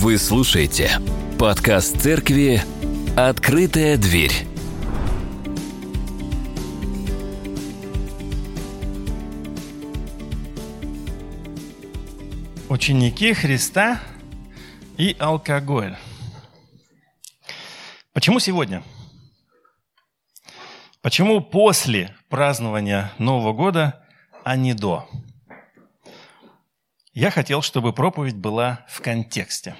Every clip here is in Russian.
Вы слушаете подкаст церкви «Открытая дверь». Ученики Христа и алкоголь. Почему сегодня? Почему после празднования Нового года, а не до? Я хотел, чтобы проповедь была в контексте.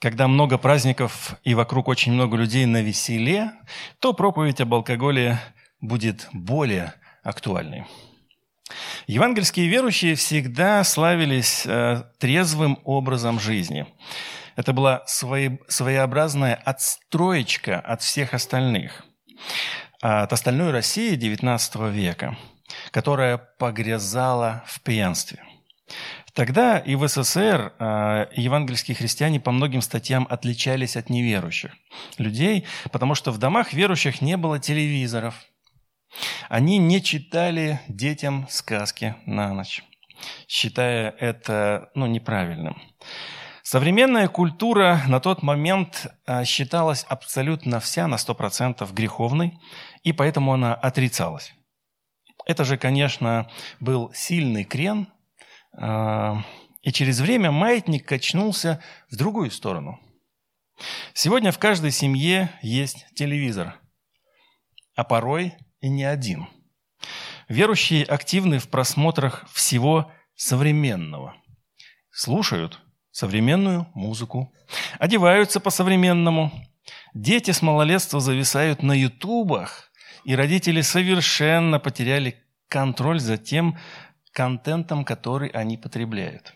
Когда много праздников и вокруг очень много людей на веселе, то проповедь об алкоголе будет более актуальной. Евангельские верующие всегда славились э, трезвым образом жизни. Это была своеобразная отстроечка от всех остальных, от остальной России XIX века, которая погрязала в пьянстве. Тогда и в СССР э, евангельские христиане по многим статьям отличались от неверующих людей, потому что в домах верующих не было телевизоров. Они не читали детям сказки на ночь, считая это ну, неправильным. Современная культура на тот момент э, считалась абсолютно вся на 100% греховной, и поэтому она отрицалась. Это же, конечно, был сильный крен и через время маятник качнулся в другую сторону. Сегодня в каждой семье есть телевизор, а порой и не один. Верующие активны в просмотрах всего современного. Слушают современную музыку, одеваются по-современному. Дети с малолетства зависают на ютубах, и родители совершенно потеряли контроль за тем, контентом, который они потребляют.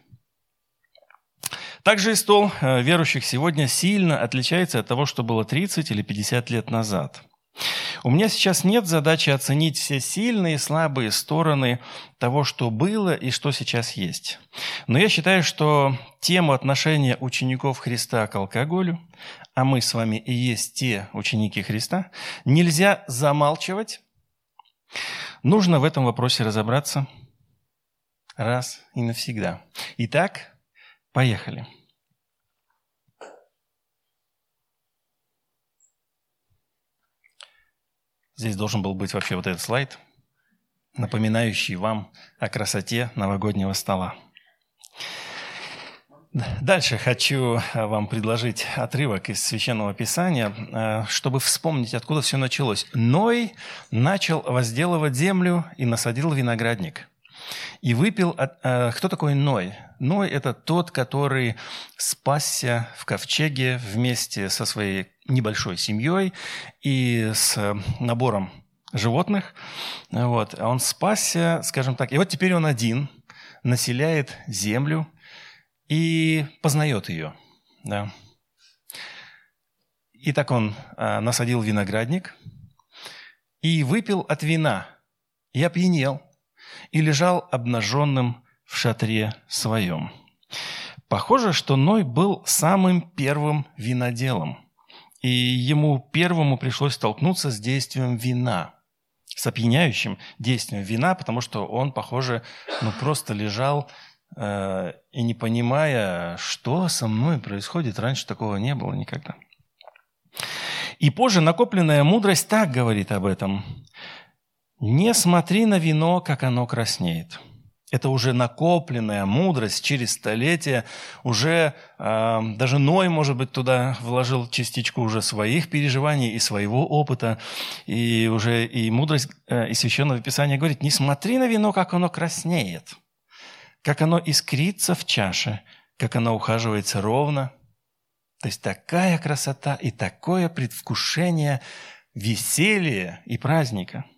Также и стол э, верующих сегодня сильно отличается от того, что было 30 или 50 лет назад. У меня сейчас нет задачи оценить все сильные и слабые стороны того, что было и что сейчас есть. Но я считаю, что тему отношения учеников Христа к алкоголю, а мы с вами и есть те ученики Христа, нельзя замалчивать. Нужно в этом вопросе разобраться – раз и навсегда. Итак, поехали. Здесь должен был быть вообще вот этот слайд, напоминающий вам о красоте новогоднего стола. Дальше хочу вам предложить отрывок из Священного Писания, э, чтобы вспомнить, откуда все началось. Ной начал возделывать землю и насадил виноградник – и выпил... Э, кто такой Ной? Ной – это тот, который спасся в ковчеге вместе со своей небольшой семьей и с набором животных. Вот. Он спасся, скажем так, и вот теперь он один, населяет землю и познает ее. Да. И так он а, насадил виноградник и выпил от вина, и опьянел – и лежал обнаженным в шатре своем. Похоже, что Ной был самым первым виноделом, и ему первому пришлось столкнуться с действием вина, с опьяняющим действием вина, потому что он, похоже, ну, просто лежал э, и не понимая, что со мной происходит, раньше такого не было никогда. И позже накопленная мудрость так говорит об этом. Не смотри на вино, как оно краснеет. Это уже накопленная мудрость через столетия. Уже э, даже Ной, может быть, туда вложил частичку уже своих переживаний и своего опыта. И уже и мудрость э, и Священного Писания говорит, не смотри на вино, как оно краснеет, как оно искрится в чаше, как оно ухаживается ровно. То есть такая красота и такое предвкушение веселья и праздника –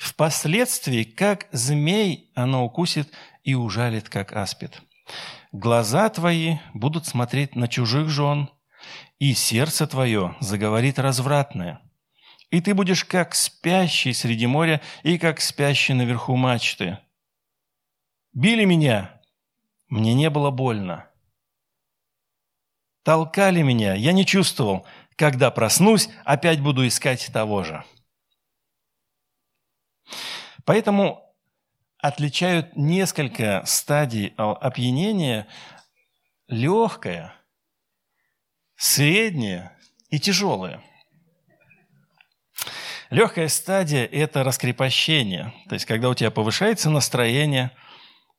Впоследствии, как змей, оно укусит и ужалит, как аспид. Глаза твои будут смотреть на чужих жен, и сердце твое заговорит развратное. И ты будешь как спящий среди моря и как спящий наверху мачты. Били меня, мне не было больно. Толкали меня, я не чувствовал. Когда проснусь, опять буду искать того же. Поэтому отличают несколько стадий опьянения легкое, среднее и тяжелое. Легкая стадия – это раскрепощение, то есть когда у тебя повышается настроение,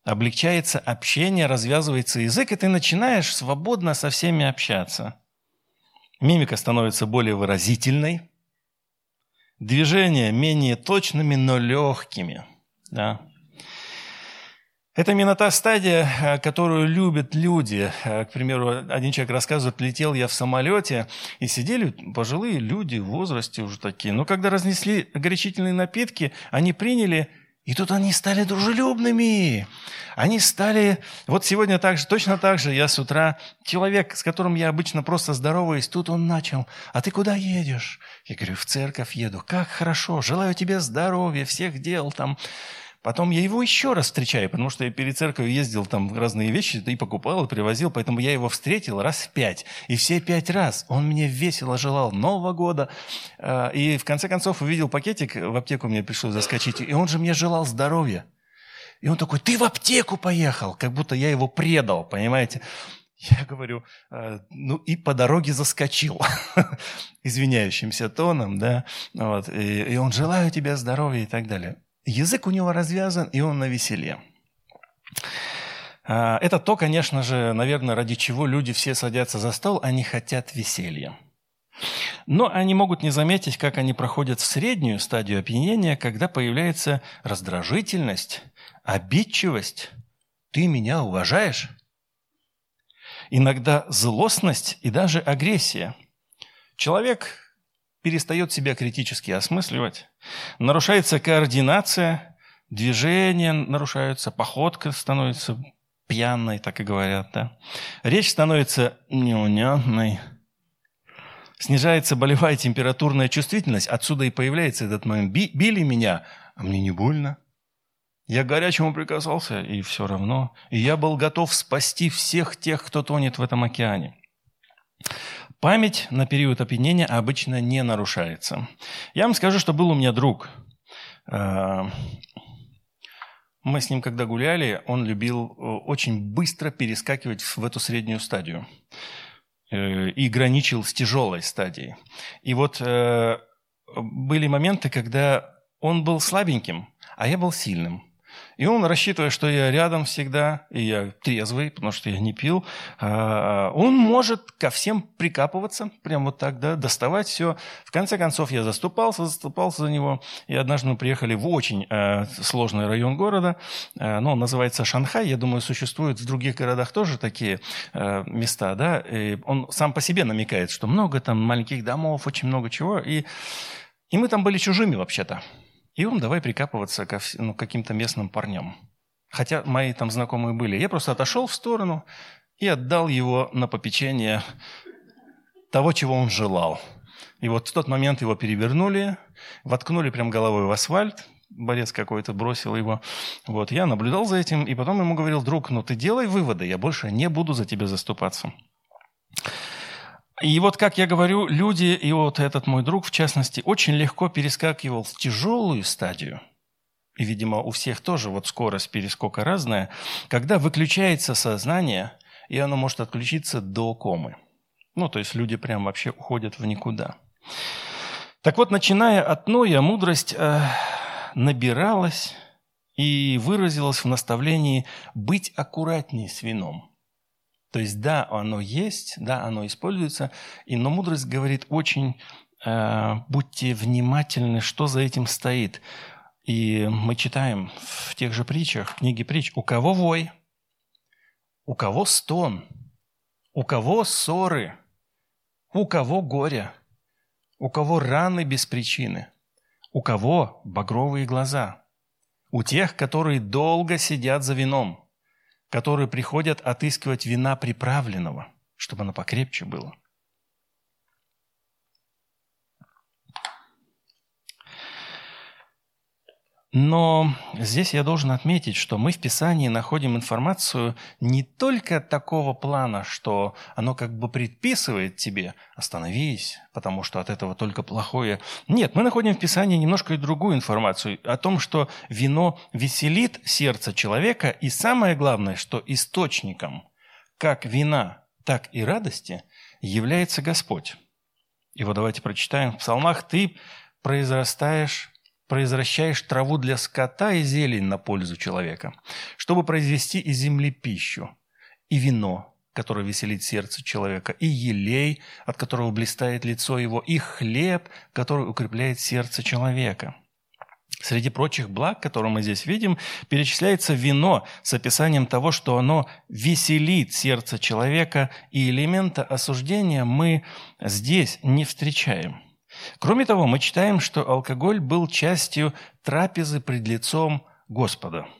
облегчается общение, развязывается язык, и ты начинаешь свободно со всеми общаться. Мимика становится более выразительной, движения менее точными, но легкими. Да? Это именно та стадия, э, которую любят люди. Э, к примеру, один человек рассказывает, летел я в самолете, и сидели пожилые люди в возрасте уже такие. Но когда разнесли горячительные напитки, они приняли, и тут они стали дружелюбными. Они стали... Вот сегодня так же, точно так же я с утра... Человек, с которым я обычно просто здороваюсь, тут он начал. А ты куда едешь? Я говорю, в церковь еду. Как хорошо. Желаю тебе здоровья, всех дел там. Потом я его еще раз встречаю, потому что я перед церковью ездил там разные вещи и покупал, и привозил, поэтому я его встретил раз в пять. И все пять раз он мне весело желал Нового года. А, и в конце концов увидел пакетик, в аптеку мне пришлось заскочить, и он же мне желал здоровья. И он такой, ты в аптеку поехал, как будто я его предал, понимаете? Я говорю, «А, ну и по дороге заскочил, извиняющимся тоном, да, вот, и, и он желаю тебе здоровья и так далее. Язык у него развязан, и он на веселе. А, это то, конечно же, наверное, ради чего люди все садятся за стол, они хотят веселья. Но они могут не заметить, как они проходят в среднюю стадию опьянения, когда появляется раздражительность, обидчивость. Ты меня уважаешь? Иногда злостность и даже агрессия. Человек перестает себя критически осмысливать, нарушается координация, движения нарушаются, походка становится пьяной, так и говорят, да. Речь становится неунятной, снижается болевая температурная чувствительность, отсюда и появляется этот момент. Били меня, а мне не больно. Я к горячему прикасался, и все равно. И я был готов спасти всех тех, кто тонет в этом океане. Память на период опьянения обычно не нарушается. Я вам скажу, что был у меня друг. Э, мы с ним, когда гуляли, он любил э, очень быстро перескакивать в эту среднюю стадию э, и граничил с тяжелой стадией. И вот были моменты, когда он был слабеньким, а я был сильным. И он, рассчитывая, что я рядом всегда, и я трезвый, потому что я не пил, а, он может ко всем прикапываться, прям вот так, да, доставать все. В конце концов, я заступался, заступался за него. И однажды мы приехали в очень а, сложный район города, а, ну, он называется Шанхай, я думаю, существуют в других городах тоже такие места, да. И он сам по себе намекает, что много там маленьких домов, очень много чего, и, и мы там были чужими вообще-то. И он давай прикапываться к ну, каким-то местным парням. Хотя мои там знакомые были. Я просто отошел в сторону и отдал его на попечение того, чего он желал. И вот в тот момент его перевернули, воткнули прям головой в асфальт, борец какой-то бросил его. Вот, я наблюдал за этим, и потом ему говорил, друг, ну ты делай выводы, я больше не буду за тебя заступаться. И вот, как я говорю, люди, и вот этот мой друг, в частности, очень легко перескакивал в тяжелую стадию, и, видимо, у всех тоже вот скорость перескока разная, когда выключается сознание, и оно может отключиться до комы. Ну, то есть люди прям вообще уходят в никуда. Так вот, начиная от Ноя, мудрость э, набиралась и выразилась в наставлении быть аккуратнее с вином – то есть да, оно есть, да, оно используется, и, но мудрость говорит очень, э, будьте внимательны, что за этим стоит. И мы читаем в тех же притчах, в книге притч, у кого вой, у кого стон, у кого ссоры, у кого горе, у кого раны без причины, у кого багровые глаза, у тех, которые долго сидят за вином – которые приходят отыскивать вина приправленного, чтобы оно покрепче было. Но здесь я должен отметить, что мы в Писании находим информацию не только такого плана, что оно как бы предписывает тебе «остановись, потому что от этого только плохое». Нет, мы находим в Писании немножко и другую информацию о том, что вино веселит сердце человека, и самое главное, что источником как вина, так и радости является Господь. И вот давайте прочитаем в псалмах. «Ты произрастаешь произвращаешь траву для скота и зелень на пользу человека, чтобы произвести из земли пищу, и вино, которое веселит сердце человека, и елей, от которого блистает лицо его, и хлеб, который укрепляет сердце человека». Среди прочих благ, которые мы здесь видим, перечисляется вино с описанием того, что оно веселит сердце человека, и элемента осуждения мы здесь не встречаем. Кроме того, мы читаем, что алкоголь был частью трапезы пред лицом Господа –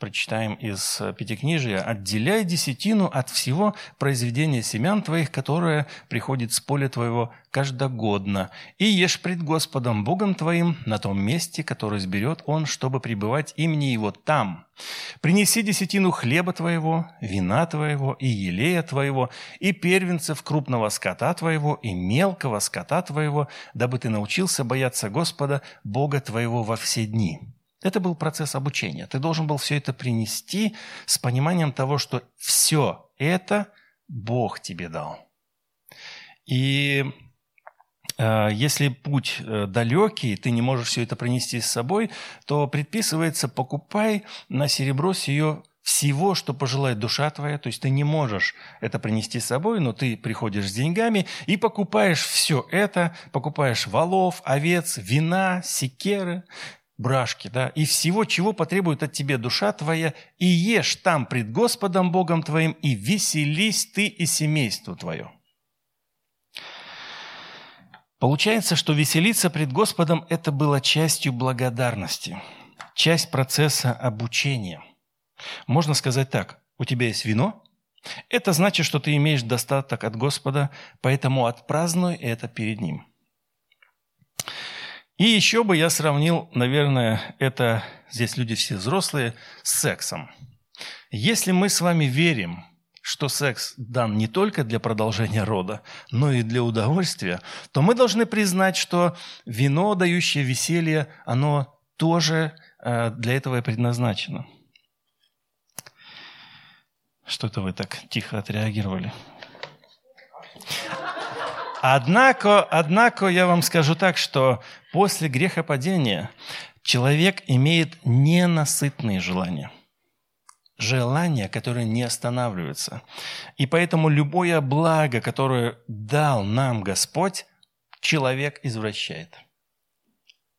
прочитаем из э, Пятикнижия, «Отделяй десятину от всего произведения семян твоих, которое приходит с поля твоего каждогодно, и ешь пред Господом Богом твоим на том месте, которое сберет Он, чтобы пребывать имени Его там. Принеси десятину хлеба твоего, вина твоего и елея твоего, и первенцев крупного скота твоего, и мелкого скота твоего, дабы ты научился бояться Господа, Бога твоего во все дни». Это был процесс обучения. Ты должен был все это принести с пониманием того, что все это Бог тебе дал. И э, если путь э, далекий, ты не можешь все это принести с собой, то предписывается покупай на серебро сие всего, что пожелает душа твоя. То есть ты не можешь это принести с собой, но ты приходишь с деньгами и покупаешь все это, покупаешь валов, овец, вина, секеры, брашки, да, и всего, чего потребует от тебя душа твоя, и ешь там пред Господом Богом твоим, и веселись ты и семейство твое». Получается, что веселиться пред Господом – это было частью благодарности, часть процесса обучения. Можно сказать так, у тебя есть вино, это значит, что ты имеешь достаток от Господа, поэтому отпразднуй это перед Ним. И еще бы я сравнил, наверное, это, здесь люди все взрослые, с сексом. Если мы с вами верим, что секс дан не только для продолжения рода, но и для удовольствия, то мы должны признать, что вино, дающее веселье, оно тоже э, для этого и предназначено. Что-то вы так тихо отреагировали. Однако, однако я вам скажу так, что после грехопадения человек имеет ненасытные желания. Желания, которые не останавливаются. И поэтому любое благо, которое дал нам Господь, человек извращает –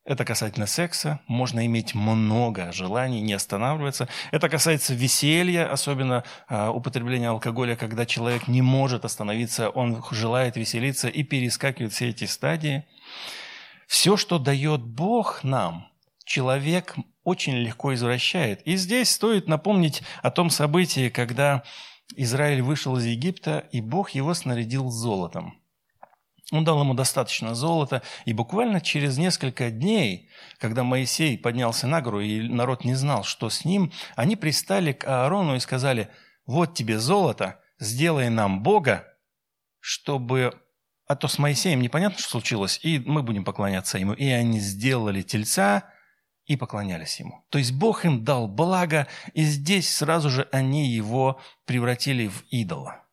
это касательно секса. Можно иметь много желаний, не останавливаться. Это касается веселья, особенно э, употребления алкоголя, когда человек не может остановиться, он желает веселиться и перескакивает все эти стадии. Все, что дает Бог нам, человек очень легко извращает. И здесь стоит напомнить о том событии, когда Израиль вышел из Египта, и Бог его снарядил золотом – он дал ему достаточно золота, и буквально через несколько дней, когда Моисей поднялся на гору, и народ не знал, что с ним, они пристали к Аарону и сказали, «Вот тебе золото, сделай нам Бога, чтобы...» А то с Моисеем непонятно, что случилось, и мы будем поклоняться ему. И они сделали тельца и поклонялись ему. То есть Бог им дал благо, и здесь сразу же они его превратили в идола.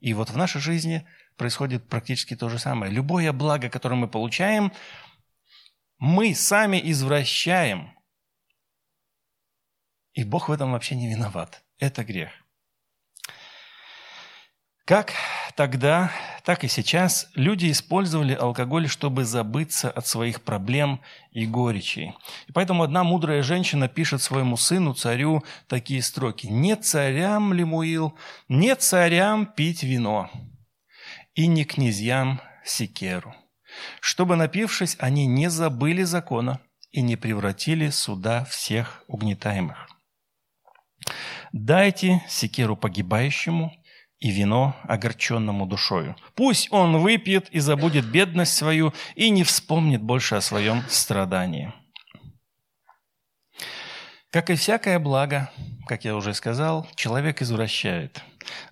И вот в нашей жизни – происходит практически то же самое. Любое благо, которое мы получаем, мы сами извращаем. И Бог в этом вообще не виноват. Это грех. Как тогда, так и сейчас люди использовали алкоголь, чтобы забыться от своих проблем и горечей. И поэтому одна мудрая женщина пишет своему сыну, царю, такие строки. «Не царям, Лемуил, не царям пить вино, и не князьям секеру, чтобы, напившись, они не забыли закона и не превратили суда всех угнетаемых. Дайте секеру погибающему и вино огорченному душою. Пусть он выпьет и забудет бедность свою и не вспомнит больше о своем страдании. Как и всякое благо, как я уже сказал, человек извращает,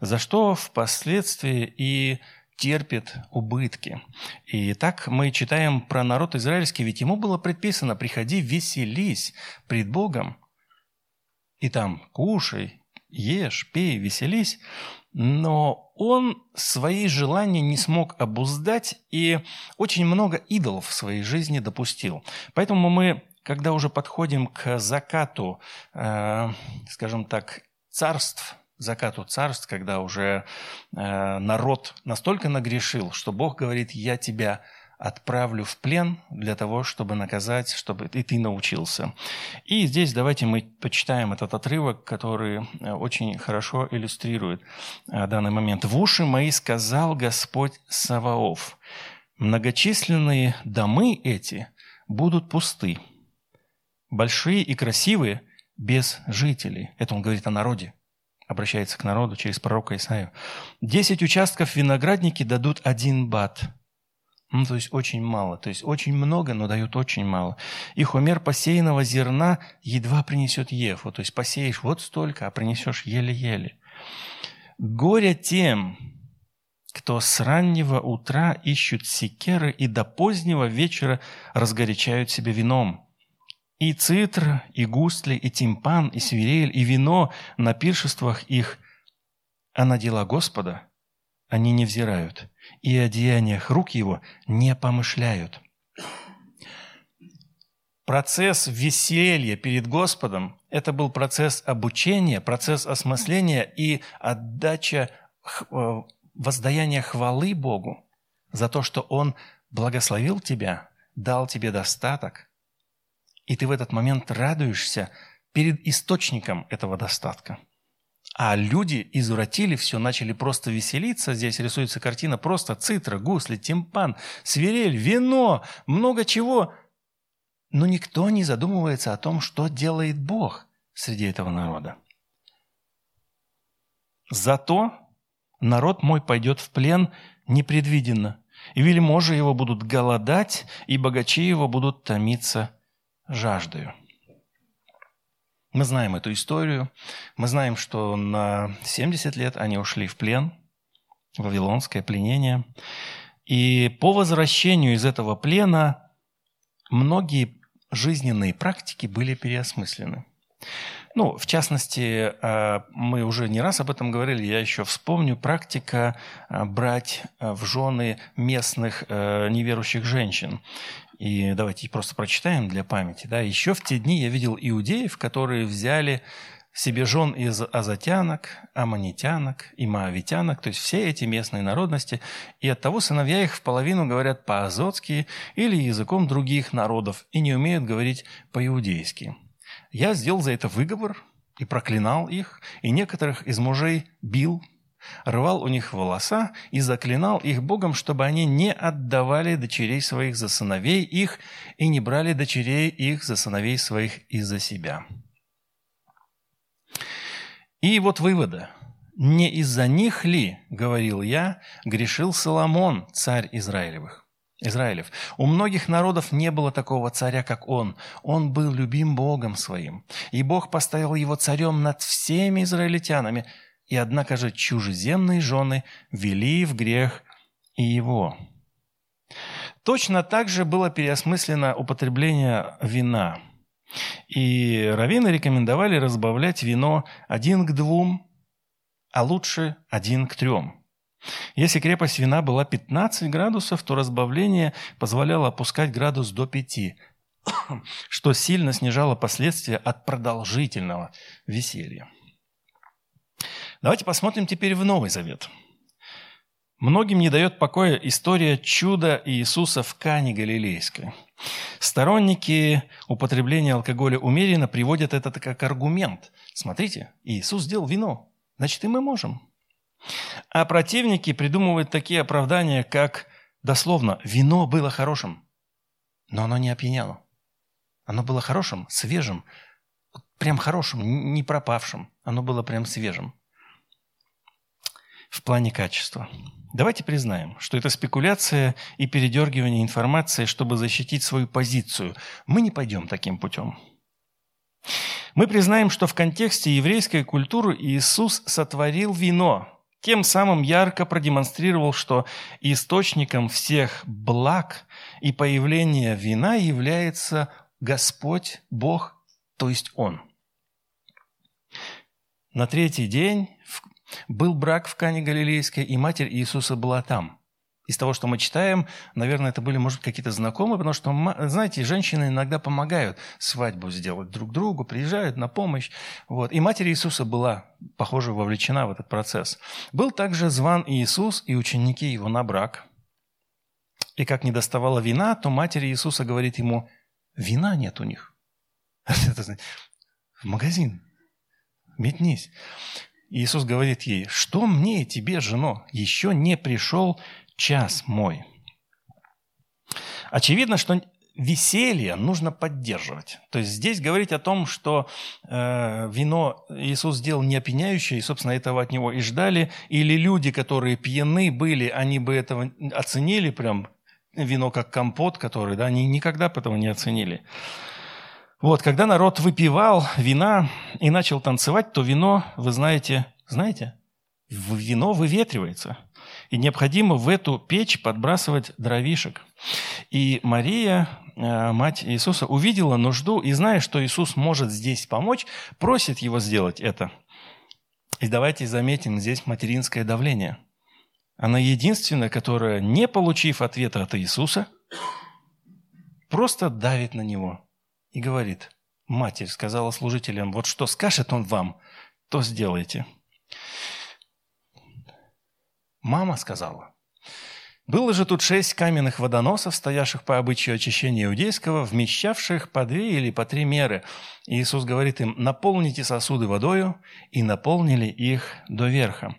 за что впоследствии и терпит убытки. И так мы читаем про народ израильский, ведь ему было предписано «приходи, веселись пред Богом». И там кушай ешь, пей, веселись, но он свои желания не смог обуздать и очень много идолов в своей жизни допустил. Поэтому мы, когда уже подходим к закату, э, скажем так, царств, закату царств, когда уже э, народ настолько нагрешил, что Бог говорит, я тебя отправлю в плен для того, чтобы наказать, чтобы и ты научился. И здесь давайте мы почитаем этот отрывок, который э, очень хорошо иллюстрирует э, данный момент. «В уши мои сказал Господь Саваоф, многочисленные домы эти будут пусты, большие и красивые, без жителей». Это он говорит о народе обращается к народу через пророка Исаию. «Десять участков виноградники дадут один бат, ну, то есть очень мало. То есть очень много, но дают очень мало. И хумер посеянного зерна едва принесет ефу. То есть посеешь вот столько, а принесешь еле-еле. Горе тем, кто с раннего утра ищут секеры и до позднего вечера разгорячают себя вином. И цитр, и густли, и тимпан, и свирель, и вино на пиршествах их, а на дела Господа они не взирают – и о деяниях рук его не помышляют. Процесс веселья перед Господом – это был процесс обучения, процесс осмысления и отдача э, воздаяния хвалы Богу за то, что Он благословил тебя, дал тебе достаток, и ты в этот момент радуешься перед источником этого достатка – а люди извратили все, начали просто веселиться. Здесь рисуется картина просто цитра, гусли, тимпан, свирель, вино, много чего. Но никто не задумывается о том, что делает Бог среди этого народа. Зато народ мой пойдет в плен непредвиденно, и вельможи его будут голодать, и богачи его будут томиться жаждою. Мы знаем эту историю. Мы знаем, что на 70 лет они ушли в плен, вавилонское пленение. И по возвращению из этого плена многие жизненные практики были переосмыслены. Ну, в частности, э, мы уже не раз об этом говорили, я еще вспомню, практика э, брать э, в жены местных неверующих женщин. И давайте просто прочитаем для памяти. Да. Еще в те дни я видел иудеев, которые взяли себе жен из азатянок, аманитянок и моавитянок, то есть все эти местные народности, и от того сыновья их в половину говорят по-азотски или языком других народов и не умеют говорить по-иудейски. Я сделал за это выговор и проклинал их, и некоторых из мужей бил, рвал у них волоса и заклинал их Богом, чтобы они не отдавали дочерей своих за сыновей их и не брали дочерей их за сыновей своих из-за себя. И вот вывода. Не из-за них ли, говорил я, грешил Соломон, царь Израилевых? Израилев. У многих народов не было такого царя, как он. Он был любим Богом своим. И Бог поставил его царем над всеми израильтянами – и однако же чужеземные жены вели в грех и его. Точно так же было переосмыслено употребление вина. И раввины рекомендовали разбавлять вино один к двум, а лучше один к трем. Если крепость вина была 15 градусов, то разбавление позволяло опускать градус до 5, что сильно снижало последствия от продолжительного веселья. Давайте посмотрим теперь в Новый Завет. Многим не дает покоя история чуда Иисуса в Кане Галилейской. Сторонники употребления алкоголя умеренно приводят это как аргумент. Смотрите, Иисус сделал вино, значит и мы можем. А противники придумывают такие оправдания, как дословно «вино было хорошим», но оно не опьяняло. Оно было хорошим, свежим, прям хорошим, не пропавшим. Оно было прям свежим в плане качества. Давайте признаем, что это спекуляция и передергивание информации, чтобы защитить свою позицию. Мы не пойдем таким путем. Мы признаем, что в контексте еврейской культуры Иисус сотворил вино, тем самым ярко продемонстрировал, что источником всех благ и появления вина является Господь, Бог, то есть Он – на третий день был брак в Кане Галилейской, и матерь Иисуса была там. Из того, что мы читаем, наверное, это были, может, какие-то знакомые, потому что, знаете, женщины иногда помогают свадьбу сделать друг другу, приезжают на помощь. Вот. И матерь Иисуса была, похоже, вовлечена в этот процесс. Был также зван Иисус и ученики его на брак. И как не доставала вина, то матерь Иисуса говорит ему, вина нет у них. В магазин, метнись. Иисус говорит ей, что мне и тебе, жено, еще не пришел час мой. Очевидно, что веселье нужно поддерживать. То есть здесь говорить о том, что э, вино Иисус сделал не опьяняющее, и, собственно, этого от него и ждали, или люди, которые пьяны были, они бы этого оценили, прям вино как компот, который, да, они никогда бы этого не оценили. Вот, когда народ выпивал вина и начал танцевать, то вино, вы знаете, знаете, вино выветривается. И необходимо в эту печь подбрасывать дровишек. И Мария, э, мать Иисуса, увидела нужду и, зная, что Иисус может здесь помочь, просит его сделать это. И давайте заметим здесь материнское давление. Она единственная, которая, не получив ответа от Иисуса, просто давит на него и говорит, «Матерь сказала служителям, вот что скажет он вам, то сделайте». Мама сказала. Было же тут шесть каменных водоносов, стоявших по обычаю очищения иудейского, вмещавших по две или по три меры. И Иисус говорит им, наполните сосуды водою, и наполнили их до верха.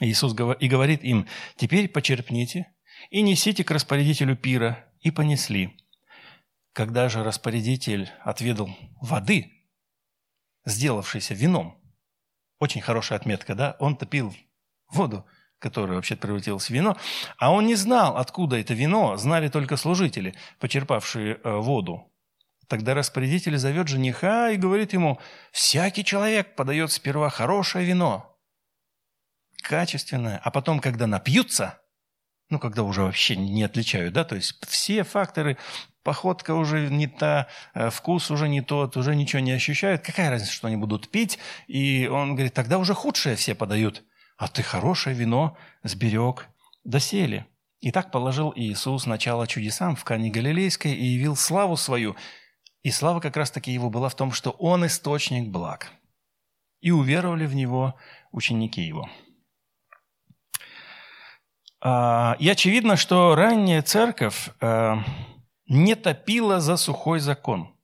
Иисус и говорит им, теперь почерпните и несите к распорядителю пира, и понесли. Когда же распорядитель отведал воды, сделавшейся вином, очень хорошая отметка, да, он топил воду, которое вообще превратилось в вино, а он не знал, откуда это вино, знали только служители, почерпавшие э, воду. Тогда распорядитель зовет жениха и говорит ему, «Всякий человек подает сперва хорошее вино, качественное, а потом, когда напьются, ну, когда уже вообще не отличают, да, то есть все факторы, походка уже не та, э, вкус уже не тот, уже ничего не ощущают, какая разница, что они будут пить, и он говорит, тогда уже худшее все подают – а ты хорошее вино сберег досели. И так положил Иисус начало чудесам в Кане Галилейской и явил славу свою. И слава как раз-таки его была в том, что он источник благ. И уверовали в него ученики его. А, и очевидно, что ранняя церковь э, не топила за сухой закон –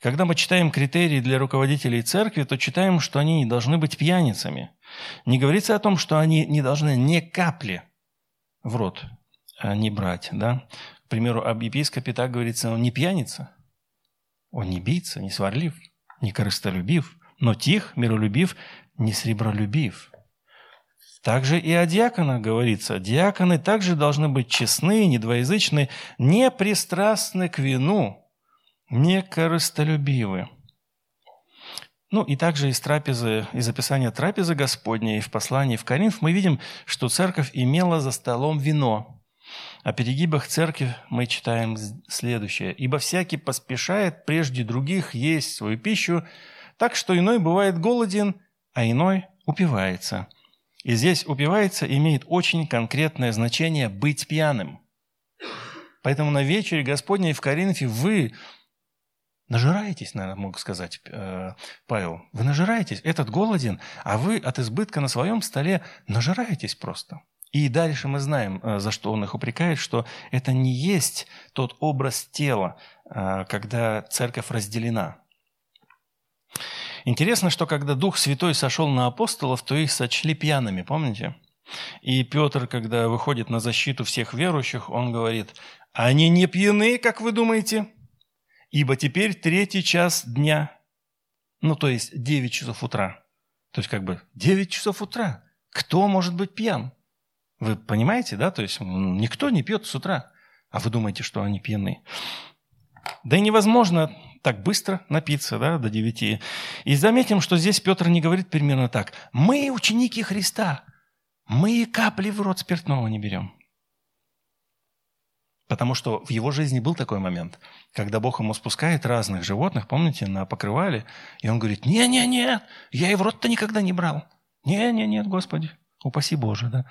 когда мы читаем критерии для руководителей церкви, то читаем, что они не должны быть пьяницами. Не говорится о том, что они не должны ни капли в рот а, не брать. Да? К примеру, об епископе так говорится, он не пьяница, он не бийца, не сварлив, не корыстолюбив, но тих, миролюбив, не сребролюбив. Также и о диаконах говорится. Диаконы также должны быть честны, недвоязычны, не пристрастны к вину, не корыстолюбивы. Ну и также из трапезы, из описания трапезы Господней в послании в Коринф мы видим, что церковь имела за столом вино. О перегибах церкви мы читаем следующее. «Ибо всякий поспешает прежде других есть свою пищу, так что иной бывает голоден, а иной упивается». И здесь «упивается» имеет очень конкретное значение «быть пьяным». Поэтому на вечере Господней в Коринфе вы Нажираетесь, наверное, могу сказать, э, Павел. Вы нажираетесь, этот голоден, а вы от избытка на своем столе нажираетесь просто. И дальше мы знаем, э, за что он их упрекает, что это не есть тот образ тела, э, когда церковь разделена. Интересно, что когда Дух Святой сошел на апостолов, то их сочли пьяными, помните? И Петр, когда выходит на защиту всех верующих, он говорит, они не пьяны, как вы думаете? ибо теперь третий час дня, ну, то есть 9 часов утра. То есть как бы 9 часов утра. Кто может быть пьян? Вы понимаете, да? То есть никто не пьет с утра, а вы думаете, что они пьяны. Да и невозможно так быстро напиться да, до 9. И заметим, что здесь Петр не говорит примерно так. Мы ученики Христа. Мы капли в рот спиртного не берем. Потому что в его жизни был такой момент, когда Бог ему спускает разных животных, помните, на покрывале, и он говорит, не-не-не, я и в рот-то никогда не брал. Не-не-нет, Господи, упаси Боже, да.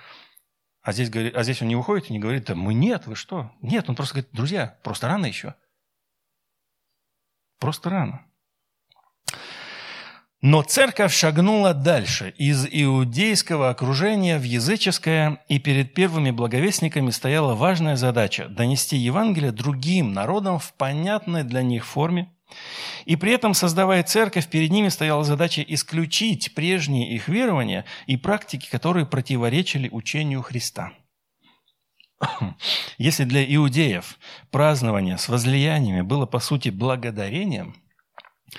А здесь, а здесь он не выходит и не говорит, да мы нет, вы что? Нет, он просто говорит, друзья, просто рано еще. Просто рано. Но церковь шагнула дальше, из иудейского окружения в языческое, и перед первыми благовестниками стояла важная задача – донести Евангелие другим народам в понятной для них форме. И при этом, создавая церковь, перед ними стояла задача исключить прежние их верования и практики, которые противоречили учению Христа. Если для иудеев празднование с возлияниями было, по сути, благодарением –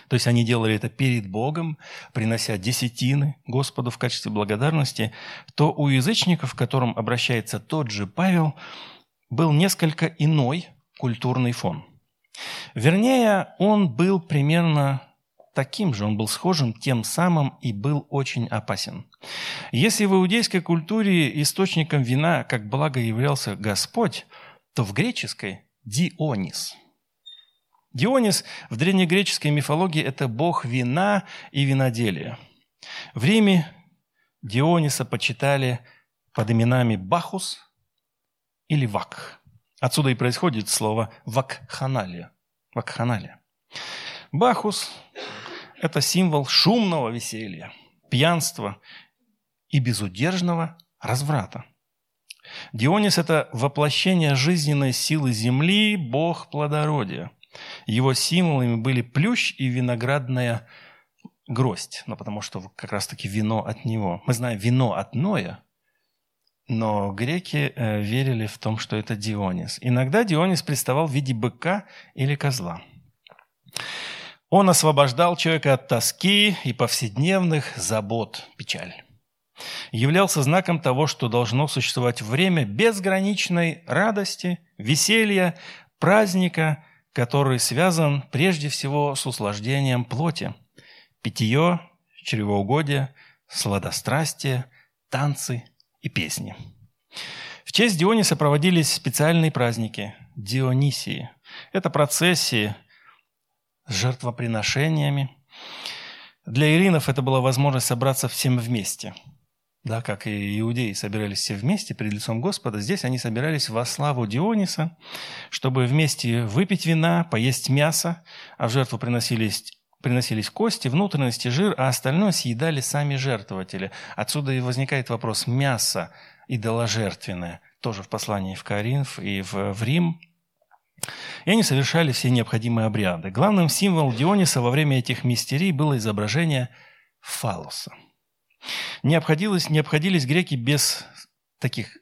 то есть они делали это перед Богом, принося десятины Господу в качестве благодарности, то у язычников, к которым обращается тот же Павел, был несколько иной культурный фон. Вернее, он был примерно таким же, он был схожим тем самым и был очень опасен. Если в иудейской культуре источником вина как благо являлся Господь, то в греческой – Дионис – Дионис в древнегреческой мифологии – это бог вина и виноделия. В Риме Диониса почитали под именами Бахус или Вак. Отсюда и происходит слово вакханалия. вакханалия. Бахус – это символ шумного веселья, пьянства и безудержного разврата. Дионис – это воплощение жизненной силы земли, бог плодородия – его символами были плющ и виноградная гроздь, ну, потому что как раз-таки вино от него. Мы знаем вино от Ноя, но греки э, верили в том, что это Дионис. Иногда Дионис представал в виде быка или козла. Он освобождал человека от тоски и повседневных забот, печаль. Являлся знаком того, что должно существовать время безграничной радости, веселья, праздника который связан прежде всего с услаждением плоти. Питье, чревоугодие, сладострастие, танцы и песни. В честь Диониса проводились специальные праздники – Дионисии. Это процессии с жертвоприношениями. Для иринов это была возможность собраться всем вместе – да, как и иудеи собирались все вместе перед лицом Господа, здесь они собирались во славу Диониса, чтобы вместе выпить вина, поесть мясо, а в жертву приносились приносились кости, внутренности, жир, а остальное съедали сами жертвователи. Отсюда и возникает вопрос мяса идоложертвенное, тоже в послании в Коринф и в, в Рим. И они совершали все необходимые обряды. Главным символом Диониса во время этих мистерий было изображение фалоса – не обходились, не обходились греки без таких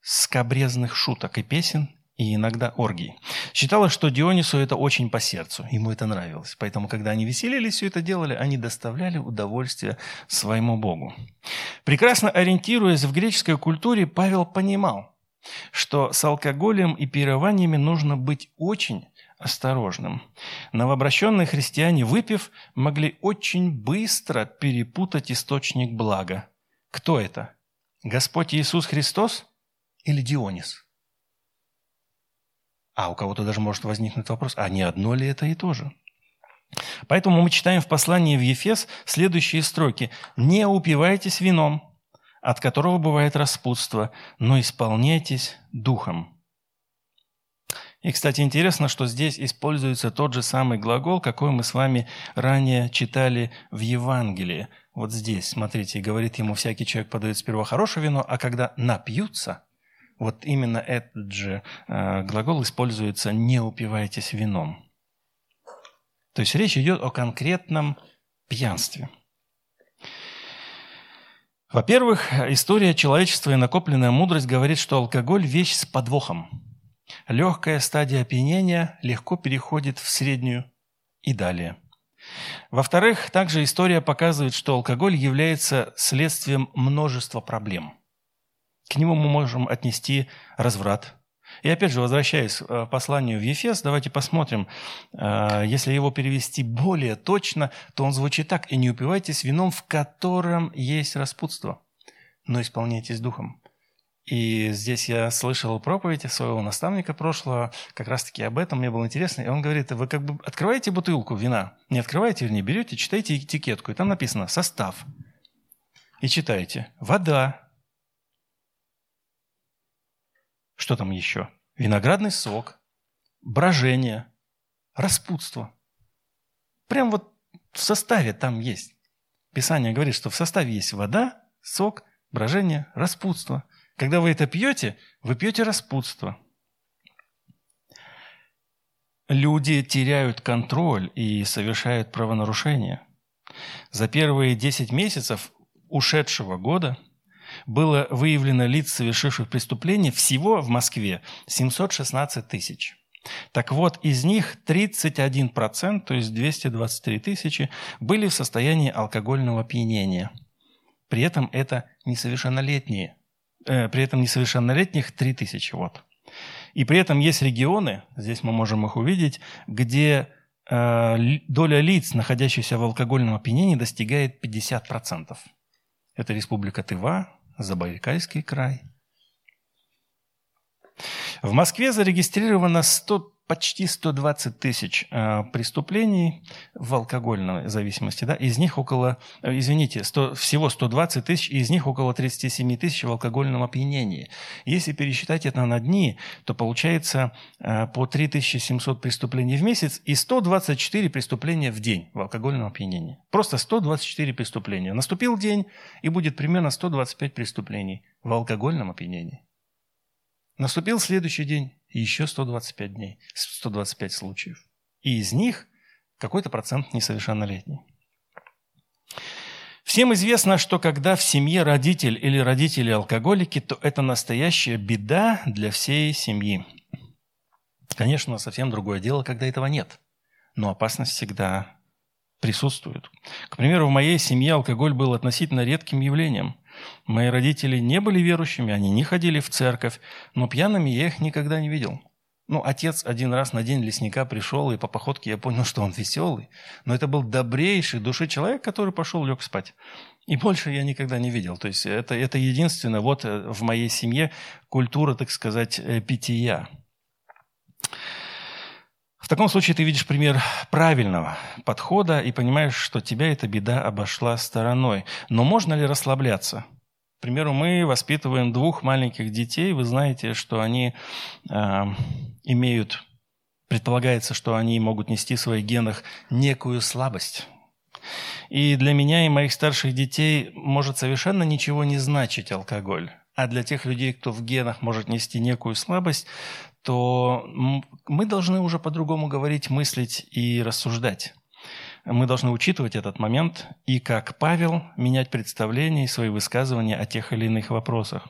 скобрезных шуток и песен, и иногда оргий. Считалось, что Дионису это очень по сердцу, ему это нравилось. Поэтому, когда они веселились, все это делали, они доставляли удовольствие своему Богу. Прекрасно ориентируясь в греческой культуре, Павел понимал, что с алкоголем и пированиями нужно быть очень осторожным. Новообращенные христиане, выпив, могли очень быстро перепутать источник блага. Кто это? Господь Иисус Христос или Дионис? А у кого-то даже может возникнуть вопрос, а не одно ли это и то же? Поэтому мы читаем в послании в Ефес следующие строки. «Не упивайтесь вином, от которого бывает распутство, но исполняйтесь духом». И, кстати, интересно, что здесь используется тот же самый глагол, какой мы с вами ранее читали в Евангелии. Вот здесь, смотрите, говорит ему, всякий человек подает сперва хорошее вино, а когда напьются, вот именно этот же э, глагол используется «не упивайтесь вином». То есть речь идет о конкретном пьянстве. Во-первых, история человечества и накопленная мудрость говорит, что алкоголь – вещь с подвохом – Легкая стадия опьянения легко переходит в среднюю и далее. Во-вторых, также история показывает, что алкоголь является следствием множества проблем. К нему мы можем отнести разврат. И опять же, возвращаясь к э, посланию в Ефес, давайте посмотрим, э, если его перевести более точно, то он звучит так. «И не упивайтесь вином, в котором есть распутство, но исполняйтесь духом». И здесь я слышал проповедь своего наставника прошлого, как раз-таки об этом, мне было интересно. И он говорит, вы как бы открываете бутылку вина, не открываете, вернее, берете, читаете этикетку, и там написано «состав». И читаете «вода». Что там еще? Виноградный сок, брожение, распутство. Прям вот в составе там есть. Писание говорит, что в составе есть вода, сок, брожение, распутство – когда вы это пьете, вы пьете распутство. Люди теряют контроль и совершают правонарушения. За первые 10 месяцев ушедшего года было выявлено лиц, совершивших преступления, всего в Москве 716 тысяч. Так вот, из них 31%, то есть 223 тысячи, были в состоянии алкогольного опьянения. При этом это несовершеннолетние Э, при этом несовершеннолетних 3000 вот. И при этом есть регионы, здесь мы можем их увидеть, где э, доля лиц, находящихся в алкогольном опьянении, достигает 50%. Это Республика Тыва, Забайкальский край. В Москве зарегистрировано 100 почти 120 тысяч э, преступлений в алкогольной зависимости. Да? Из них около, э, извините, 100, всего 120 тысяч, из них около 37 тысяч в алкогольном опьянении. Если пересчитать это на дни, то получается э, по 3700 преступлений в месяц и 124 преступления в день в алкогольном опьянении. Просто 124 преступления. Наступил день, и будет примерно 125 преступлений в алкогольном опьянении. Наступил следующий день, еще 125 дней, 125 случаев. И из них какой-то процент несовершеннолетний. Всем известно, что когда в семье родитель или родители алкоголики, то это настоящая беда для всей семьи. Конечно, совсем другое дело, когда этого нет. Но опасность всегда присутствует. К примеру, в моей семье алкоголь был относительно редким явлением. Мои родители не были верующими, они не ходили в церковь, но пьяными я их никогда не видел. Ну, отец один раз на день лесника пришел, и по походке я понял, что он веселый. Но это был добрейший души человек, который пошел, лег спать. И больше я никогда не видел. То есть это, это единственное, вот э, в моей семье культура, так сказать, э, питья. В таком случае ты видишь пример правильного подхода и понимаешь, что тебя эта беда обошла стороной. Но можно ли расслабляться? К примеру, мы воспитываем двух маленьких детей. Вы знаете, что они э, имеют, предполагается, что они могут нести в своих генах некую слабость. И для меня и моих старших детей может совершенно ничего не значить алкоголь. А для тех людей, кто в генах может нести некую слабость, то мы должны уже по-другому говорить, мыслить и рассуждать. Мы должны учитывать этот момент и, как Павел, менять представления и свои высказывания о тех или иных вопросах.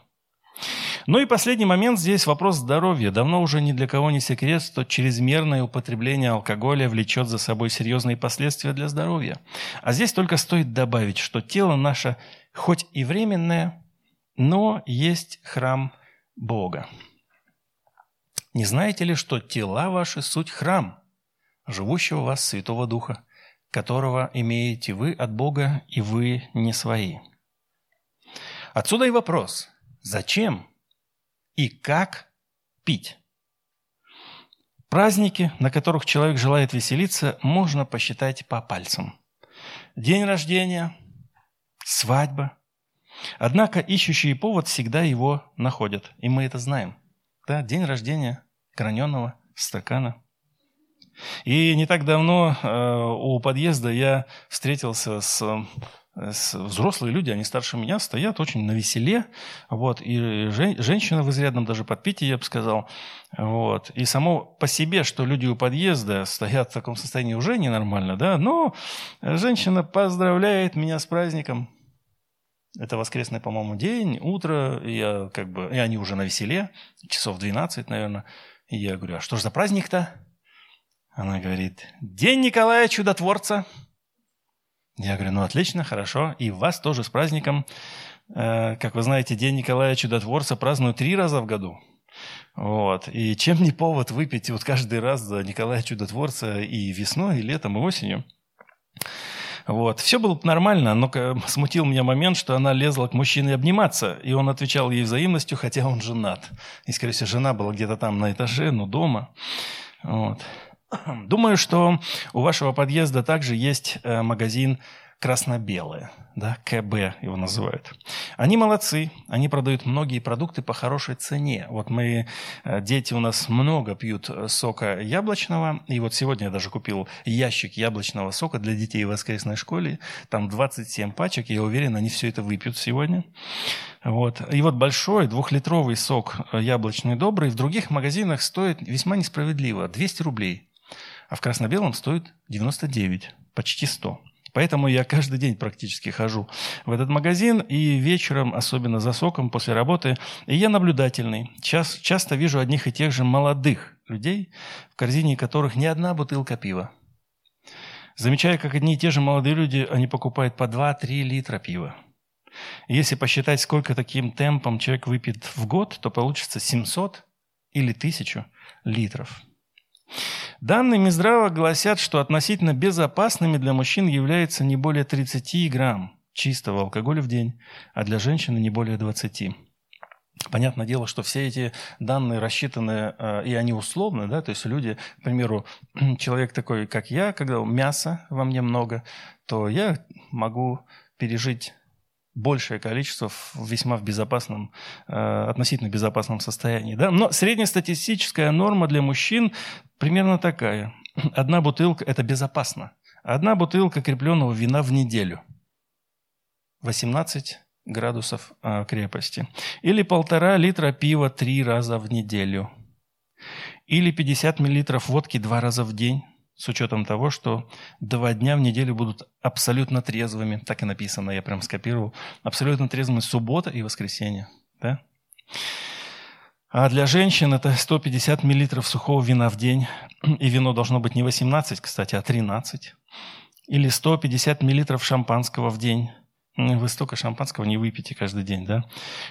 Ну и последний момент здесь вопрос здоровья. Давно уже ни для кого не секрет, что чрезмерное употребление алкоголя влечет за собой серьезные последствия для здоровья. А здесь только стоит добавить, что тело наше хоть и временное, но есть храм Бога. Не знаете ли, что тела ваши – суть храм, живущего в вас Святого Духа, которого имеете вы от Бога, и вы не свои? Отсюда и вопрос – зачем и как пить? Праздники, на которых человек желает веселиться, можно посчитать по пальцам. День рождения, свадьба. Однако ищущие повод всегда его находят, и мы это знаем. Да, день рождения граненого стакана. И не так давно э, у подъезда я встретился с, с взрослые люди, они старше меня, стоят очень на веселе, вот, и жен, женщина в изрядном даже подпитии, я бы сказал, вот, и само по себе, что люди у подъезда стоят в таком состоянии уже ненормально, да, но женщина поздравляет меня с праздником, это воскресный, по-моему, день, утро, я как бы, и они уже на веселе, часов 12, наверное. И я говорю, а что же за праздник-то? Она говорит, День Николая Чудотворца. Я говорю, ну отлично, хорошо. И вас тоже с праздником. Э, как вы знаете, День Николая Чудотворца празднуют три раза в году. Вот. И чем не повод выпить вот каждый раз за Николая Чудотворца и весной, и летом, и осенью. Вот. Все было нормально, но смутил меня момент, что она лезла к мужчине обниматься, и он отвечал ей взаимностью, хотя он женат. И, скорее всего, жена была где-то там на этаже, ну, дома. Вот. Думаю, что у вашего подъезда также есть э, магазин красно-белое, да, КБ его называют. Они молодцы, они продают многие продукты по хорошей цене. Вот мы, э, дети у нас много пьют э, сока яблочного, и вот сегодня я даже купил ящик яблочного сока для детей в воскресной школе, там 27 пачек, я уверен, они все это выпьют сегодня. Вот. И вот большой двухлитровый сок э, яблочный добрый в других магазинах стоит весьма несправедливо, 200 рублей, а в красно-белом стоит 99, почти 100. Поэтому я каждый день практически хожу в этот магазин, и вечером, особенно за соком после работы, и я наблюдательный. Час, часто вижу одних и тех же молодых людей, в корзине которых не одна бутылка пива. Замечаю, как одни и те же молодые люди, они покупают по 2-3 литра пива. Если посчитать, сколько таким темпом человек выпьет в год, то получится 700 или 1000 литров. Данные Минздрава гласят, что относительно безопасными для мужчин является не более 30 грамм чистого алкоголя в день, а для женщины не более 20. Понятное дело, что все эти данные рассчитаны, э, и они условны, да, то есть люди, к примеру, человек такой, как я, когда мяса во мне много, то я могу пережить большее количество в весьма в безопасном, э, относительно безопасном состоянии. Да? Но среднестатистическая норма для мужчин примерно такая. Одна бутылка – это безопасно. Одна бутылка крепленного вина в неделю. 18 градусов э, крепости. Или полтора литра пива три раза в неделю. Или 50 миллилитров водки два раза в день с учетом того, что два дня в неделю будут абсолютно трезвыми. Так и написано, я прям скопировал. Абсолютно трезвыми суббота и воскресенье. Да? А для женщин это 150 миллилитров сухого вина в день. И вино должно быть не 18, кстати, а 13. Или 150 миллилитров шампанского в день. Вы столько шампанского не выпьете каждый день, да?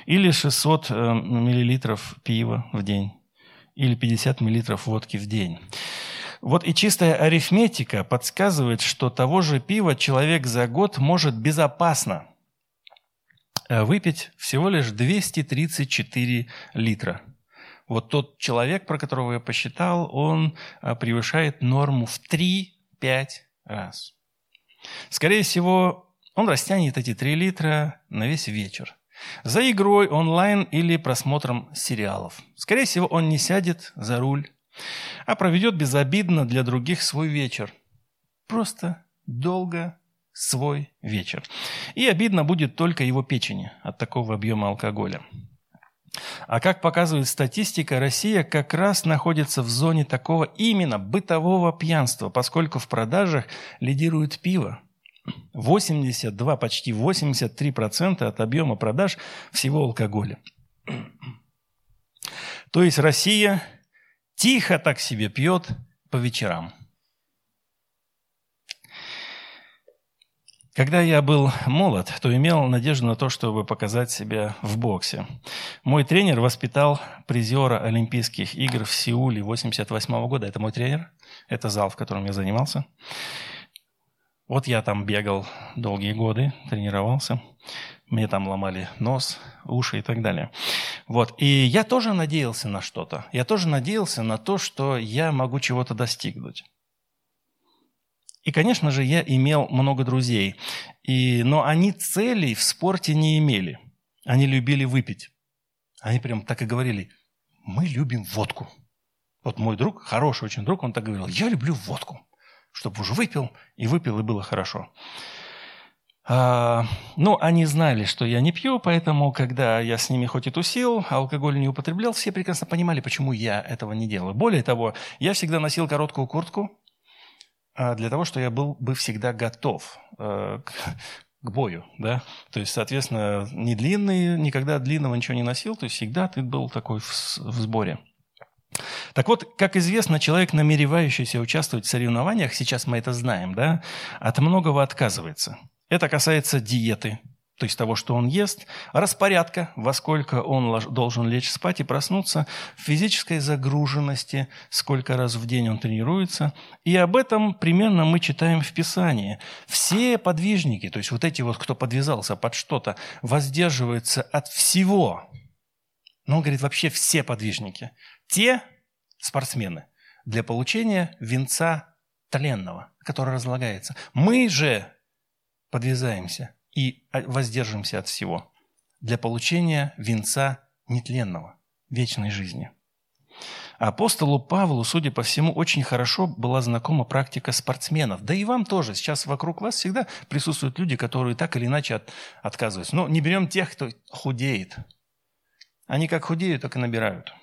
Или 600 э, миллилитров пива в день. Или 50 миллилитров водки в день. Вот и чистая арифметика подсказывает, что того же пива человек за год может безопасно э, выпить всего лишь 234 литра. Вот тот человек, про которого я посчитал, он э, превышает норму в 3-5 раз. Скорее всего, он растянет эти 3 литра на весь вечер. За игрой онлайн или просмотром сериалов. Скорее всего, он не сядет за руль а проведет безобидно для других свой вечер. Просто долго свой вечер. И обидно будет только его печени от такого объема алкоголя. А как показывает статистика, Россия как раз находится в зоне такого именно бытового пьянства, поскольку в продажах лидирует пиво. 82, почти 83% от объема продаж всего алкоголя. То есть Россия Тихо так себе пьет по вечерам. Когда я был молод, то имел надежду на то, чтобы показать себя в боксе. Мой тренер воспитал призера Олимпийских игр в Сеуле 88 года. Это мой тренер, это зал, в котором я занимался. Вот я там бегал долгие годы, тренировался. Мне там ломали нос, уши и так далее. Вот. И я тоже надеялся на что-то. Я тоже надеялся на то, что я могу чего-то достигнуть. И, конечно же, я имел много друзей. И, но они целей в спорте не имели. Они любили выпить. Они прям так и говорили, мы любим водку. Вот мой друг, хороший очень друг, он так говорил, я люблю водку. Чтобы уже выпил, и выпил, и было хорошо. А, ну, они знали, что я не пью, поэтому, когда я с ними хоть и тусил, алкоголь не употреблял, все прекрасно понимали, почему я этого не делаю. Более того, я всегда носил короткую куртку для того, чтобы я был бы всегда готов э, к, к бою, да. То есть, соответственно, не длинный, никогда длинного ничего не носил, то есть всегда ты был такой в, в сборе. Так вот, как известно, человек, намеревающийся участвовать в соревнованиях, сейчас мы это знаем, да, от многого отказывается – это касается диеты. То есть того, что он ест, распорядка, во сколько он должен лечь спать и проснуться, физической загруженности, сколько раз в день он тренируется. И об этом примерно мы читаем в Писании. Все подвижники, то есть вот эти вот, кто подвязался под что-то, воздерживаются от всего. Но он говорит, вообще все подвижники. Те спортсмены для получения венца тленного, который разлагается. Мы же подвязаемся – и воздержимся от всего для получения венца нетленного, вечной жизни. Апостолу Павлу, судя по всему, очень хорошо была знакома практика спортсменов. Да и вам тоже. Сейчас вокруг вас всегда присутствуют люди, которые так или иначе от, отказываются. Но не берем тех, кто худеет. Они как худеют, так и набирают.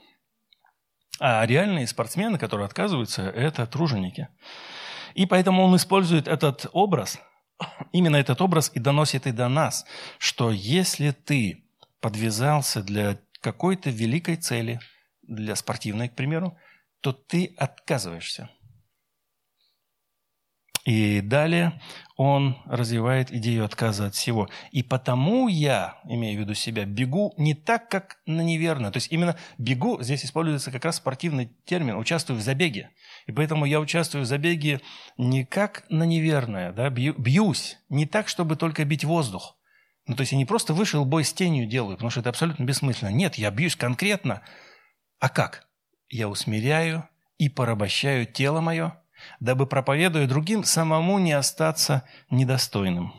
А реальные спортсмены, которые отказываются, это труженики. И поэтому он использует этот образ именно этот образ и доносит и до нас, что если ты подвязался для какой-то великой цели, для спортивной, к примеру, то ты отказываешься. И далее он развивает идею отказа от всего. И потому я, имею в виду себя, бегу не так, как на неверно. То есть именно бегу, здесь используется как раз спортивный термин, участвую в забеге. И поэтому я участвую в забеге не как на неверное, да, бью, бьюсь, не так, чтобы только бить воздух. Ну, то есть я не просто вышел бой с тенью делаю, потому что это абсолютно бессмысленно. Нет, я бьюсь конкретно. А как? Я усмиряю и порабощаю тело мое, дабы, проповедуя другим, самому не остаться недостойным.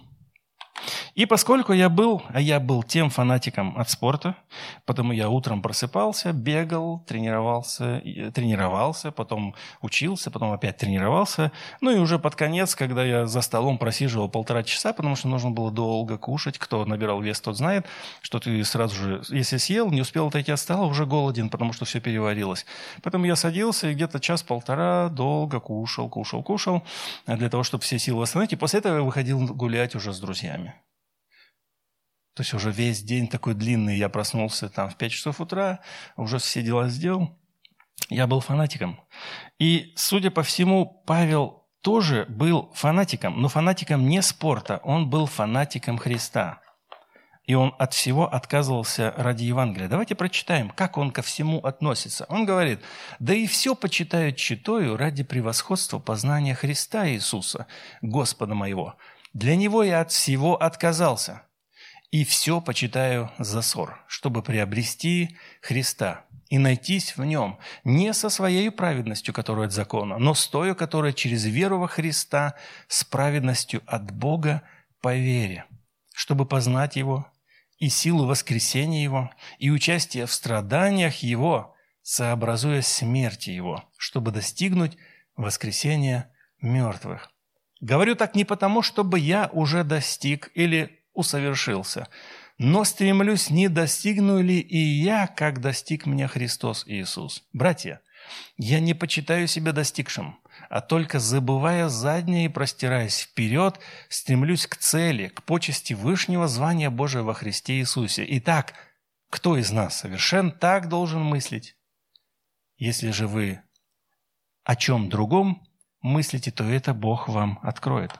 И поскольку я был, а я был тем фанатиком от спорта, потому я утром просыпался, бегал, тренировался, тренировался, потом учился, потом опять тренировался. Ну и уже под конец, когда я за столом просиживал полтора часа, потому что нужно было долго кушать, кто набирал вес, тот знает, что ты сразу же, если съел, не успел отойти от стола, уже голоден, потому что все переварилось. Поэтому я садился и где-то час-полтора долго кушал, кушал, кушал, для того, чтобы все силы восстановить. И после этого я выходил гулять уже с друзьями. То есть уже весь день такой длинный, я проснулся там в 5 часов утра, уже все дела сделал. Я был фанатиком. И, судя по всему, Павел тоже был фанатиком, но фанатиком не спорта, он был фанатиком Христа. И он от всего отказывался ради Евангелия. Давайте прочитаем, как он ко всему относится. Он говорит, «Да и все почитают читою ради превосходства познания Христа Иисуса, Господа моего. Для Него я от всего отказался, и все почитаю за ссор, чтобы приобрести Христа и найтись в нем не со своей праведностью, которая от закона, но с той, которая через веру во Христа с праведностью от Бога по вере, чтобы познать Его и силу воскресения Его, и участие в страданиях Его, сообразуя смерти Его, чтобы достигнуть воскресения мертвых. Говорю так не потому, чтобы я уже достиг или усовершился. Но стремлюсь, не достигну ли и я, как достиг меня Христос Иисус. Братья, я не почитаю себя достигшим, а только забывая заднее и простираясь вперед, стремлюсь к цели, к почести Вышнего звания Божия во Христе Иисусе. Итак, кто из нас совершен так должен мыслить? Если же вы о чем другом мыслите, то это Бог вам откроет.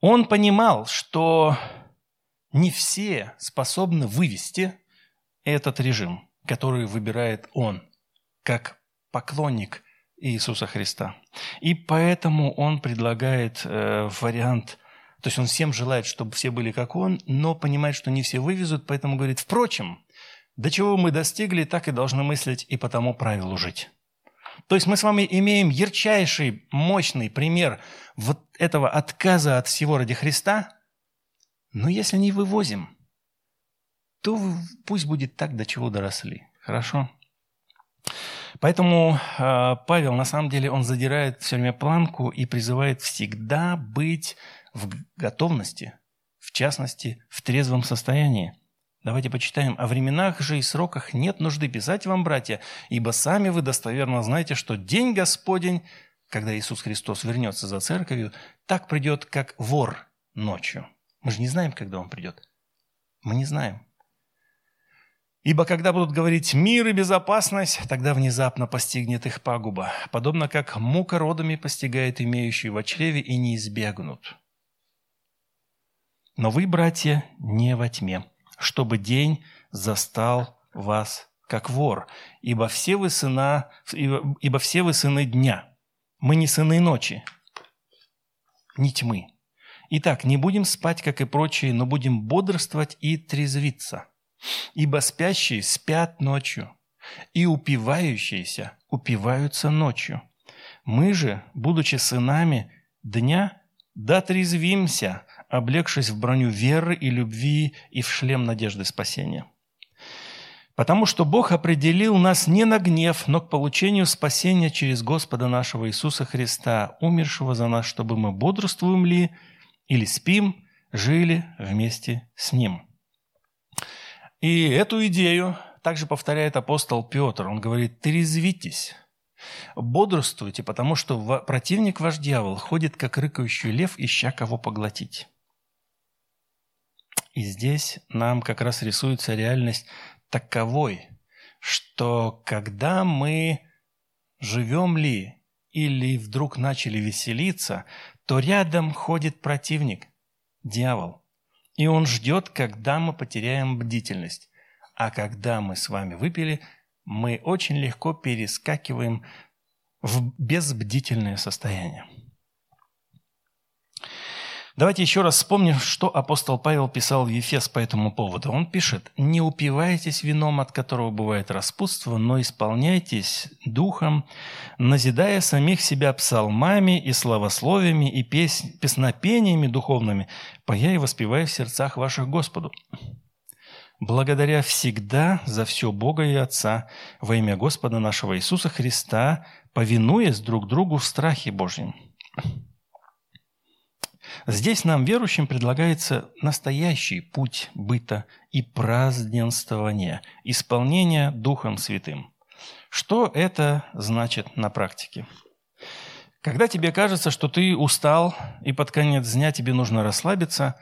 Он понимал, что не все способны вывести этот режим, который выбирает он, как поклонник Иисуса Христа. И поэтому он предлагает э, вариант, то есть он всем желает, чтобы все были как он, но понимает, что не все вывезут, поэтому говорит, впрочем, до чего мы достигли, так и должны мыслить и по тому правилу жить. То есть мы с вами имеем ярчайший, мощный пример вот этого отказа от всего ради Христа. Но если не вывозим, то пусть будет так, до чего доросли. Хорошо? Поэтому э, Павел, на самом деле, он задирает все время планку и призывает всегда быть в готовности, в частности, в трезвом состоянии. Давайте почитаем. «О временах же и сроках нет нужды писать вам, братья, ибо сами вы достоверно знаете, что день Господень, когда Иисус Христос вернется за церковью, так придет, как вор ночью». Мы же не знаем, когда Он придет. Мы не знаем. Ибо когда будут говорить «мир и безопасность», тогда внезапно постигнет их пагуба, подобно как мука родами постигает имеющие в чреве и не избегнут. Но вы, братья, не во тьме, чтобы день застал вас как вор, ибо все вы, сына, ибо, ибо все вы сыны дня. Мы не сыны ночи, не тьмы. Итак, не будем спать, как и прочие, но будем бодрствовать и трезвиться. Ибо спящие спят ночью, и упивающиеся упиваются ночью. Мы же, будучи сынами дня, дотрезвимся, облегшись в броню веры и любви и в шлем надежды спасения. Потому что Бог определил нас не на гнев, но к получению спасения через Господа нашего Иисуса Христа, умершего за нас, чтобы мы бодрствуем ли или спим, жили вместе с Ним. И эту идею также повторяет апостол Петр. Он говорит, трезвитесь, бодрствуйте, потому что противник ваш дьявол ходит, как рыкающий лев, ища кого поглотить. И здесь нам как раз рисуется реальность таковой, что когда мы живем ли или вдруг начали веселиться, то рядом ходит противник, дьявол. И он ждет, когда мы потеряем бдительность. А когда мы с вами выпили, мы очень легко перескакиваем в безбдительное состояние. Давайте еще раз вспомним, что апостол Павел писал в Ефес по этому поводу. Он пишет, «Не упивайтесь вином, от которого бывает распутство, но исполняйтесь духом, назидая самих себя псалмами и славословиями и песнь, песнопениями духовными, поя и воспевая в сердцах ваших Господу, благодаря всегда за все Бога и Отца во имя Господа нашего Иисуса Христа, повинуясь друг другу в страхе Божьем». Здесь нам, верующим, предлагается настоящий путь быта и праздненствования, исполнения Духом Святым. Что это значит на практике? Когда тебе кажется, что ты устал, и под конец дня тебе нужно расслабиться,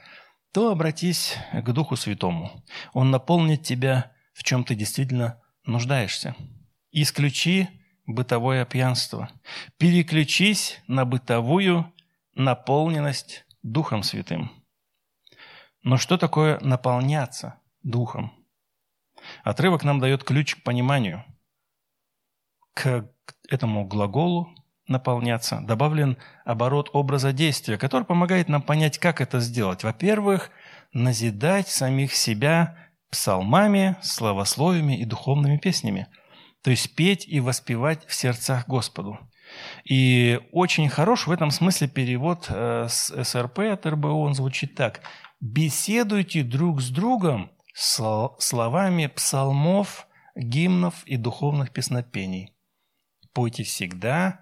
то обратись к Духу Святому. Он наполнит тебя, в чем ты действительно нуждаешься. Исключи бытовое пьянство. Переключись на бытовую наполненность Духом Святым. Но что такое наполняться Духом? Отрывок нам дает ключ к пониманию. К этому глаголу наполняться добавлен оборот образа действия, который помогает нам понять, как это сделать. Во-первых, назидать самих себя псалмами, славословиями и духовными песнями. То есть петь и воспевать в сердцах Господу. И очень хорош в этом смысле перевод э, с СРП от РБО, он звучит так. «Беседуйте друг с другом словами псалмов, гимнов и духовных песнопений. Пойте всегда,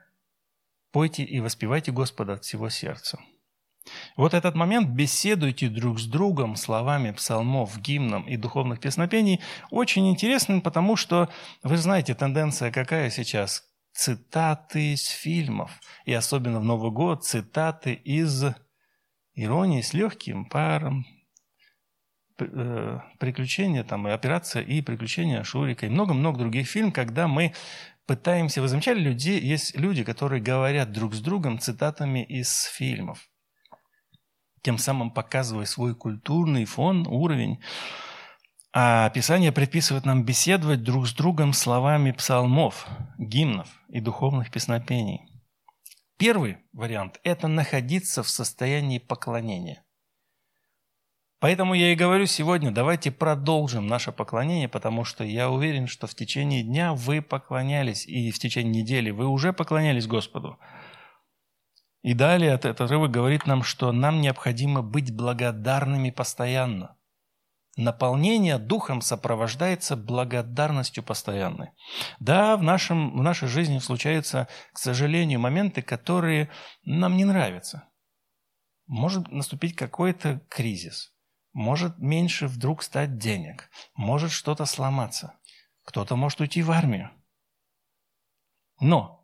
пойте и воспевайте Господа от всего сердца». Вот этот момент «беседуйте друг с другом» словами псалмов, гимном и духовных песнопений очень интересный, потому что, вы знаете, тенденция какая сейчас? Цитаты из фильмов. И особенно в Новый год цитаты из «Иронии с легким паром», э, «Приключения», там, и «Операция» и «Приключения Шурика» и много-много других фильмов, когда мы пытаемся... Вы замечали, люди, есть люди, которые говорят друг с другом цитатами из фильмов, тем самым показывая свой культурный фон, уровень. А Писание предписывает нам беседовать друг с другом словами псалмов, гимнов и духовных песнопений. Первый вариант – это находиться в состоянии поклонения. Поэтому я и говорю сегодня, давайте продолжим наше поклонение, потому что я уверен, что в течение дня вы поклонялись, и в течение недели вы уже поклонялись Господу. И далее этот отрывок говорит нам, что нам необходимо быть благодарными постоянно. Наполнение духом сопровождается благодарностью постоянной. Да, в, нашем, в нашей жизни случаются, к сожалению, моменты, которые нам не нравятся. Может наступить какой-то кризис. Может меньше вдруг стать денег. Может что-то сломаться. Кто-то может уйти в армию. Но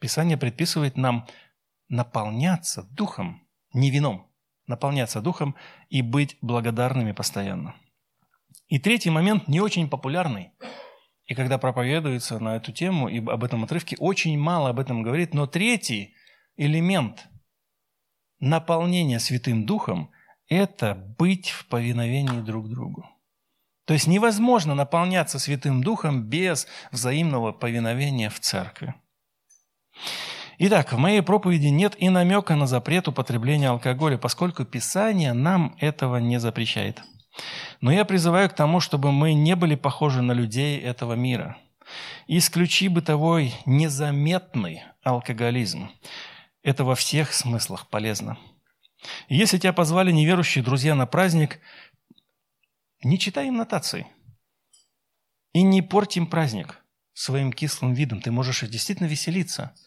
Писание предписывает нам наполняться духом, не вином, наполняться духом и быть благодарными постоянно. И третий момент не очень популярный. И когда проповедуется на эту тему и об этом отрывке, очень мало об этом говорит. Но третий элемент наполнения Святым Духом – это быть в повиновении друг другу. То есть невозможно наполняться Святым Духом без взаимного повиновения в церкви. Итак, в моей проповеди нет и намека на запрет употребления алкоголя, поскольку Писание нам этого не запрещает. Но я призываю к тому, чтобы мы не были похожи на людей этого мира. Исключи бытовой незаметный алкоголизм. Это во всех смыслах полезно. если тебя позвали неверующие друзья на праздник, не читай им нотации. И не порть им праздник своим кислым видом. Ты можешь действительно веселиться –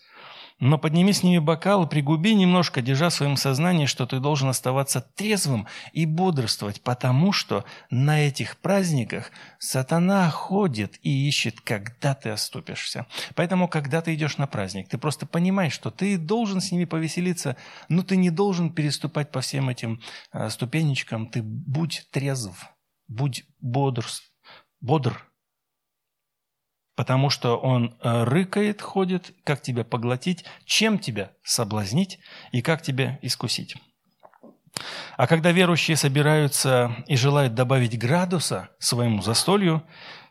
но подними с ними бокал и пригуби немножко, держа в своем сознании, что ты должен оставаться трезвым и бодрствовать, потому что на этих праздниках сатана ходит и ищет, когда ты оступишься. Поэтому, когда ты идешь на праздник, ты просто понимаешь, что ты должен с ними повеселиться, но ты не должен переступать по всем этим а, ступенечкам. Ты будь трезв, будь бодр, бодр, потому что он э, рыкает, ходит, как тебя поглотить, чем тебя соблазнить и как тебя искусить. А когда верующие собираются и желают добавить градуса своему застолью,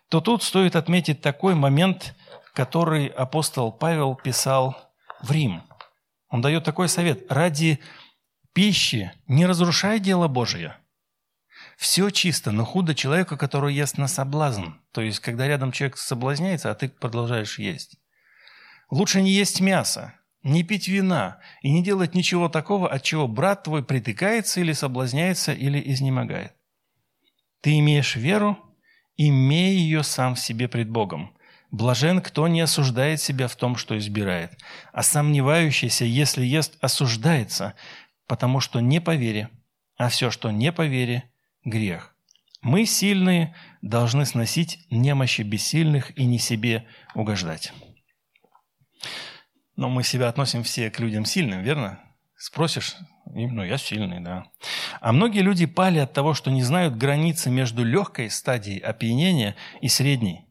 то тут стоит отметить такой момент, который апостол Павел писал в Рим. Он дает такой совет. «Ради пищи не разрушай дело Божие, все чисто, но худо человеку, который ест на соблазн. То есть, когда рядом человек соблазняется, а ты продолжаешь есть. Лучше не есть мясо, не пить вина и не делать ничего такого, от чего брат твой притыкается или соблазняется, или изнемогает. Ты имеешь веру, имей ее сам в себе пред Богом. Блажен, кто не осуждает себя в том, что избирает, а сомневающийся, если ест, осуждается, потому что не по вере, а все, что не по вере, грех. Мы, сильные, должны сносить немощи бессильных и не себе угождать. Но мы себя относим все к людям сильным, верно? Спросишь, ну, я сильный, да. А многие люди пали от того, что не знают границы между легкой стадией опьянения и средней.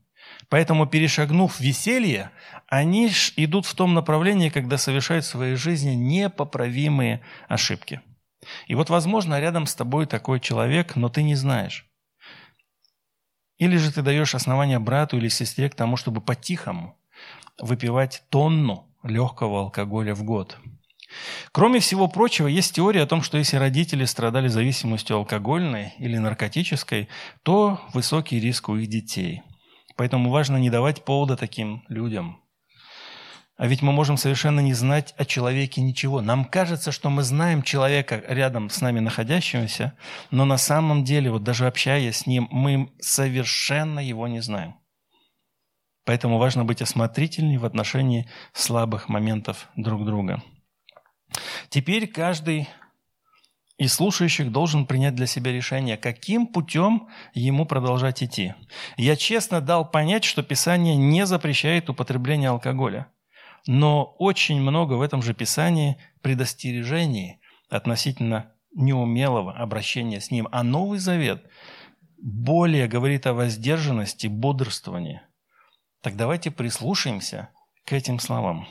Поэтому, перешагнув веселье, они идут в том направлении, когда совершают в своей жизни непоправимые ошибки – и вот, возможно, рядом с тобой такой человек, но ты не знаешь. Или же ты даешь основания брату или сестре к тому, чтобы по-тихому выпивать тонну легкого алкоголя в год. Кроме всего прочего, есть теория о том, что если родители страдали зависимостью алкогольной или наркотической, то высокий риск у их детей. Поэтому важно не давать повода таким людям. А ведь мы можем совершенно не знать о человеке ничего. Нам кажется, что мы знаем человека рядом с нами находящегося, но на самом деле, вот даже общаясь с ним, мы совершенно его не знаем. Поэтому важно быть осмотрительней в отношении слабых моментов друг друга. Теперь каждый из слушающих должен принять для себя решение, каким путем ему продолжать идти. Я честно дал понять, что Писание не запрещает употребление алкоголя – но очень много в этом же Писании предостережений относительно неумелого обращения с ним. А Новый Завет более говорит о воздержанности, бодрствовании. Так давайте прислушаемся к этим словам.